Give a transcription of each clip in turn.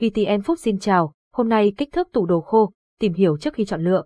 VTN Food xin chào, hôm nay kích thước tủ đồ khô, tìm hiểu trước khi chọn lựa.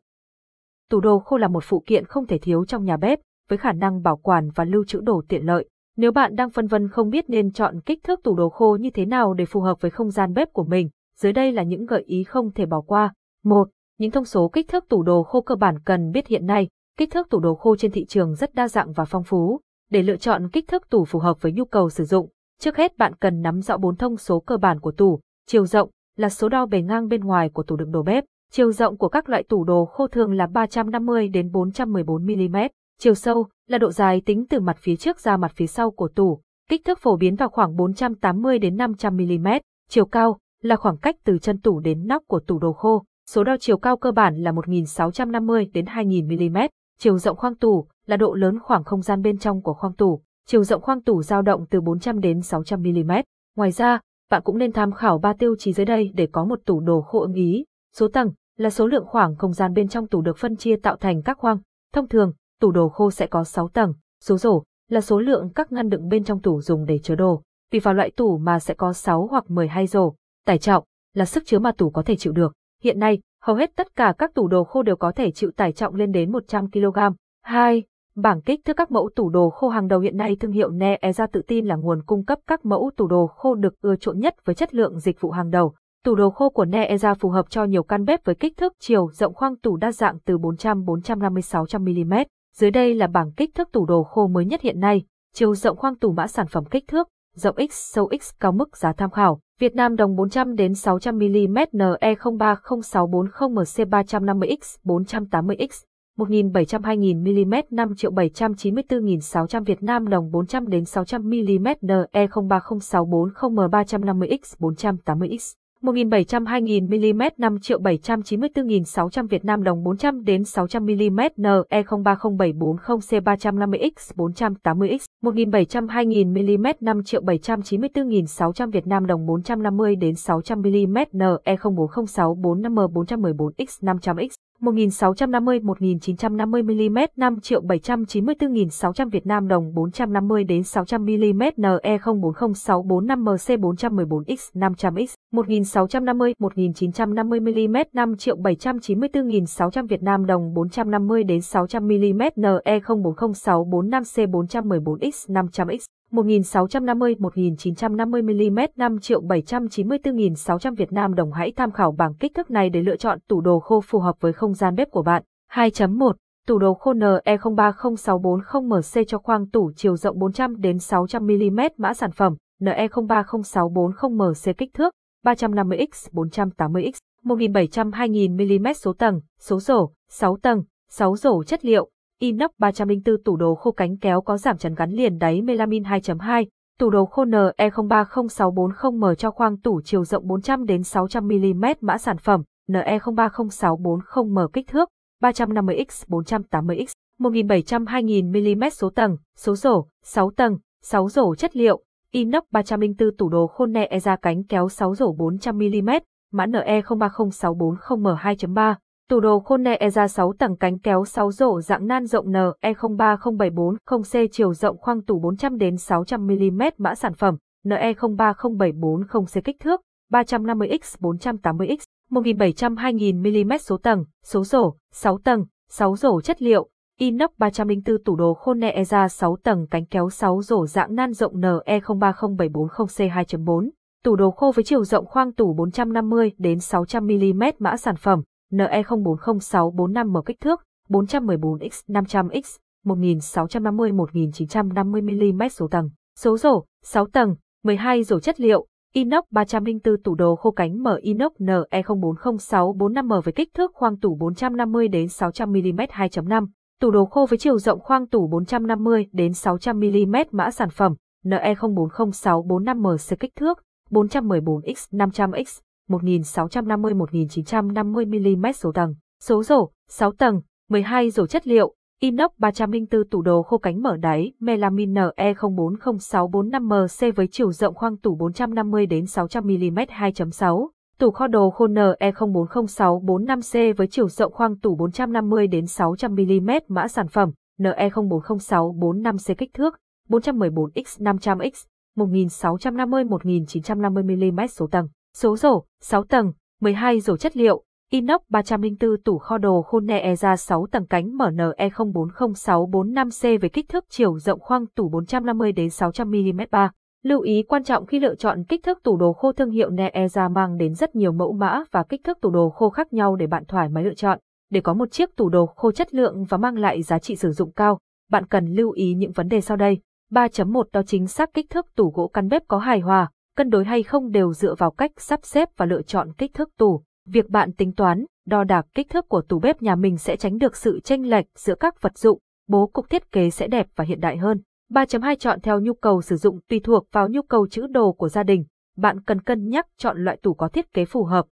Tủ đồ khô là một phụ kiện không thể thiếu trong nhà bếp, với khả năng bảo quản và lưu trữ đồ tiện lợi. Nếu bạn đang phân vân không biết nên chọn kích thước tủ đồ khô như thế nào để phù hợp với không gian bếp của mình, dưới đây là những gợi ý không thể bỏ qua. 1. Những thông số kích thước tủ đồ khô cơ bản cần biết hiện nay, kích thước tủ đồ khô trên thị trường rất đa dạng và phong phú. Để lựa chọn kích thước tủ phù hợp với nhu cầu sử dụng, trước hết bạn cần nắm rõ bốn thông số cơ bản của tủ, chiều rộng là số đo bề ngang bên ngoài của tủ đựng đồ bếp, chiều rộng của các loại tủ đồ khô thường là 350 đến 414 mm, chiều sâu là độ dài tính từ mặt phía trước ra mặt phía sau của tủ, kích thước phổ biến vào khoảng 480 đến 500 mm, chiều cao là khoảng cách từ chân tủ đến nóc của tủ đồ khô. Số đo chiều cao cơ bản là 1650 đến 2000 mm, chiều rộng khoang tủ là độ lớn khoảng không gian bên trong của khoang tủ, chiều rộng khoang tủ dao động từ 400 đến 600 mm. Ngoài ra, bạn cũng nên tham khảo ba tiêu chí dưới đây để có một tủ đồ khô ưng ý. Số tầng là số lượng khoảng không gian bên trong tủ được phân chia tạo thành các khoang. Thông thường, tủ đồ khô sẽ có 6 tầng. Số rổ là số lượng các ngăn đựng bên trong tủ dùng để chứa đồ. Tùy vào loại tủ mà sẽ có 6 hoặc 12 rổ. Tải trọng là sức chứa mà tủ có thể chịu được. Hiện nay, hầu hết tất cả các tủ đồ khô đều có thể chịu tải trọng lên đến 100 kg. 2. Bảng kích thước các mẫu tủ đồ khô hàng đầu hiện nay thương hiệu Neeza tự tin là nguồn cung cấp các mẫu tủ đồ khô được ưa chuộng nhất với chất lượng dịch vụ hàng đầu. Tủ đồ khô của Neeza phù hợp cho nhiều căn bếp với kích thước chiều rộng khoang tủ đa dạng từ 400-450-600 mm. Dưới đây là bảng kích thước tủ đồ khô mới nhất hiện nay. Chiều rộng khoang tủ mã sản phẩm kích thước, rộng X, sâu X cao mức giá tham khảo. Việt Nam đồng 400 đến 600 mm NE030640MC 350X 480X 1.700.000 mm 5 triệu 794.600 Việt Nam đồng 400 đến 600 mm NE030640M 350X 480X 1.700.000 mm 5 triệu 794.600 Việt Nam đồng 400 đến 600 mm NE030740C 350X 480X 1.700.000 mm 5 triệu 794.600 Việt Nam đồng 450 đến 600 mm NE040645M 414X 500X 1650-1950 mm 5 triệu 794.600 Việt Nam đồng 450 đến 600 mm NE040645MC 414X 500X 1650-1950 mm 5 triệu 794.600 Việt Nam đồng 450 đến 600 mm NE040645C 414X 500X 1650-1950 mm 5 triệu 794.600 Việt Nam đồng hãy tham khảo bảng kích thước này để lựa chọn tủ đồ khô phù hợp với không gian bếp của bạn. 2.1 Tủ đồ khô NE030640MC cho khoang tủ chiều rộng 400 đến 600 mm mã sản phẩm. NE030640MC kích thước 350x 480x 1700-2000 mm số tầng, số rổ, 6 tầng, 6 rổ chất liệu, inox 304 tủ đồ khô cánh kéo có giảm chắn gắn liền đáy melamin 2.2, tủ đồ khô NE030640M cho khoang tủ chiều rộng 400 đến 600 mm mã sản phẩm NE030640M kích thước 350x 480x 1700-2000 mm số tầng, số rổ, 6 tầng, 6 rổ chất liệu, inox 304 tủ đồ khô NE ra cánh kéo 6 rổ 400mm, mã NE030640M 2.3, tủ đồ khô nẹ e ra 6 tầng cánh kéo 6 rổ dạng nan rộng NE03074-0C chiều rộng khoang tủ 400 đến 600mm mã sản phẩm NE03074-0C kích thước 350x 480x 1700-2000 mm số tầng, số rổ, 6 tầng, 6 rổ chất liệu, inox 304 tủ đồ khôn nẹ e ra 6 tầng cánh kéo 6 rổ dạng nan rộng NE030740C 2.4, tủ đồ khô với chiều rộng khoang tủ 450 đến 600 mm mã sản phẩm. NE040645M kích thước 414x 500x 1650-1950 mm số tầng, số rổ 6 tầng, 12 rổ chất liệu, inox 304 tủ đồ khô cánh mở inox NE040645M với kích thước khoang tủ 450 đến 600 mm 2.5, tủ đồ khô với chiều rộng khoang tủ 450 đến 600 mm mã sản phẩm. NE040645M kích thước 414x 500x 1650-1950 mm số tầng, số rổ 6 tầng, 12 rổ chất liệu, inox 304 tủ đồ khô cánh mở đáy melamin NE040645MC với chiều rộng khoang tủ 450 đến 600 mm 2.6, tủ kho đồ khô NE040645C với chiều rộng khoang tủ 450 đến 600 mm mã sản phẩm NE040645C kích thước 414x 500x 1650-1950 mm số tầng, Số rổ, 6 tầng, 12 rổ chất liệu, inox 304 tủ kho đồ khôn nè e ra 6 tầng cánh MNE 040645C với kích thước chiều rộng khoang tủ 450 đến 600 mm 3. Lưu ý quan trọng khi lựa chọn kích thước tủ đồ khô thương hiệu Neeza mang đến rất nhiều mẫu mã và kích thước tủ đồ khô khác nhau để bạn thoải mái lựa chọn. Để có một chiếc tủ đồ khô chất lượng và mang lại giá trị sử dụng cao, bạn cần lưu ý những vấn đề sau đây. 3.1 đó chính xác kích thước tủ gỗ căn bếp có hài hòa, cân đối hay không đều dựa vào cách sắp xếp và lựa chọn kích thước tủ. Việc bạn tính toán, đo đạc kích thước của tủ bếp nhà mình sẽ tránh được sự chênh lệch giữa các vật dụng, bố cục thiết kế sẽ đẹp và hiện đại hơn. 3.2 chọn theo nhu cầu sử dụng tùy thuộc vào nhu cầu chữ đồ của gia đình. Bạn cần cân nhắc chọn loại tủ có thiết kế phù hợp.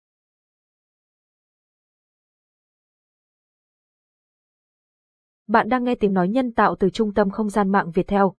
Bạn đang nghe tiếng nói nhân tạo từ Trung tâm Không gian mạng Việt Theo.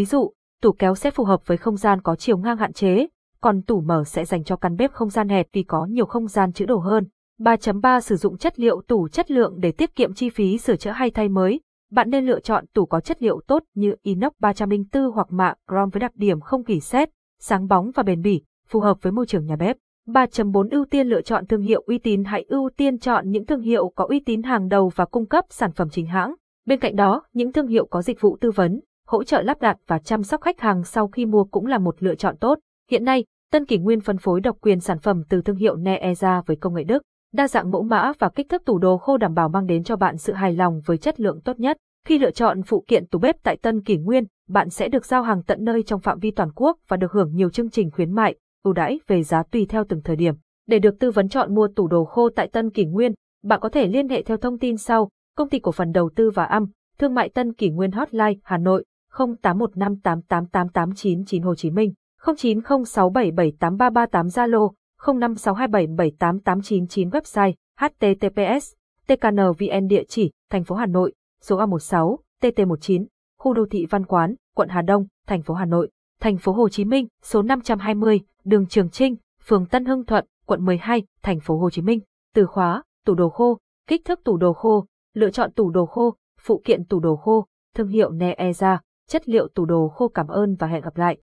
Ví dụ, tủ kéo sẽ phù hợp với không gian có chiều ngang hạn chế, còn tủ mở sẽ dành cho căn bếp không gian hẹp vì có nhiều không gian chữ đồ hơn. 3.3 Sử dụng chất liệu tủ chất lượng để tiết kiệm chi phí sửa chữa hay thay mới. Bạn nên lựa chọn tủ có chất liệu tốt như inox 304 hoặc mạ chrome với đặc điểm không gỉ sét, sáng bóng và bền bỉ, phù hợp với môi trường nhà bếp. 3.4 Ưu tiên lựa chọn thương hiệu uy tín hãy ưu tiên chọn những thương hiệu có uy tín hàng đầu và cung cấp sản phẩm chính hãng. Bên cạnh đó, những thương hiệu có dịch vụ tư vấn, hỗ trợ lắp đặt và chăm sóc khách hàng sau khi mua cũng là một lựa chọn tốt. Hiện nay, Tân Kỷ Nguyên phân phối độc quyền sản phẩm từ thương hiệu Neeza với công nghệ Đức. Đa dạng mẫu mã và kích thước tủ đồ khô đảm bảo mang đến cho bạn sự hài lòng với chất lượng tốt nhất. Khi lựa chọn phụ kiện tủ bếp tại Tân Kỷ Nguyên, bạn sẽ được giao hàng tận nơi trong phạm vi toàn quốc và được hưởng nhiều chương trình khuyến mại, ưu đãi về giá tùy theo từng thời điểm. Để được tư vấn chọn mua tủ đồ khô tại Tân Kỷ Nguyên, bạn có thể liên hệ theo thông tin sau: Công ty cổ phần đầu tư và âm, Thương mại Tân Kỷ Nguyên Hotline, Hà Nội 0815888899 Hồ Chí Minh, 0906778338 Zalo, 0562778899 website, https, tknvn địa chỉ, thành phố Hà Nội, số A16, TT19, khu đô thị Văn Quán, quận Hà Đông, thành phố Hà Nội, thành phố Hồ Chí Minh, số 520, đường Trường Trinh, phường Tân Hưng Thuận, quận 12, thành phố Hồ Chí Minh. Từ khóa, tủ đồ khô, kích thước tủ đồ khô, lựa chọn tủ đồ khô, phụ kiện tủ đồ khô, thương hiệu Neeza, chất liệu tủ đồ khô cảm ơn và hẹn gặp lại.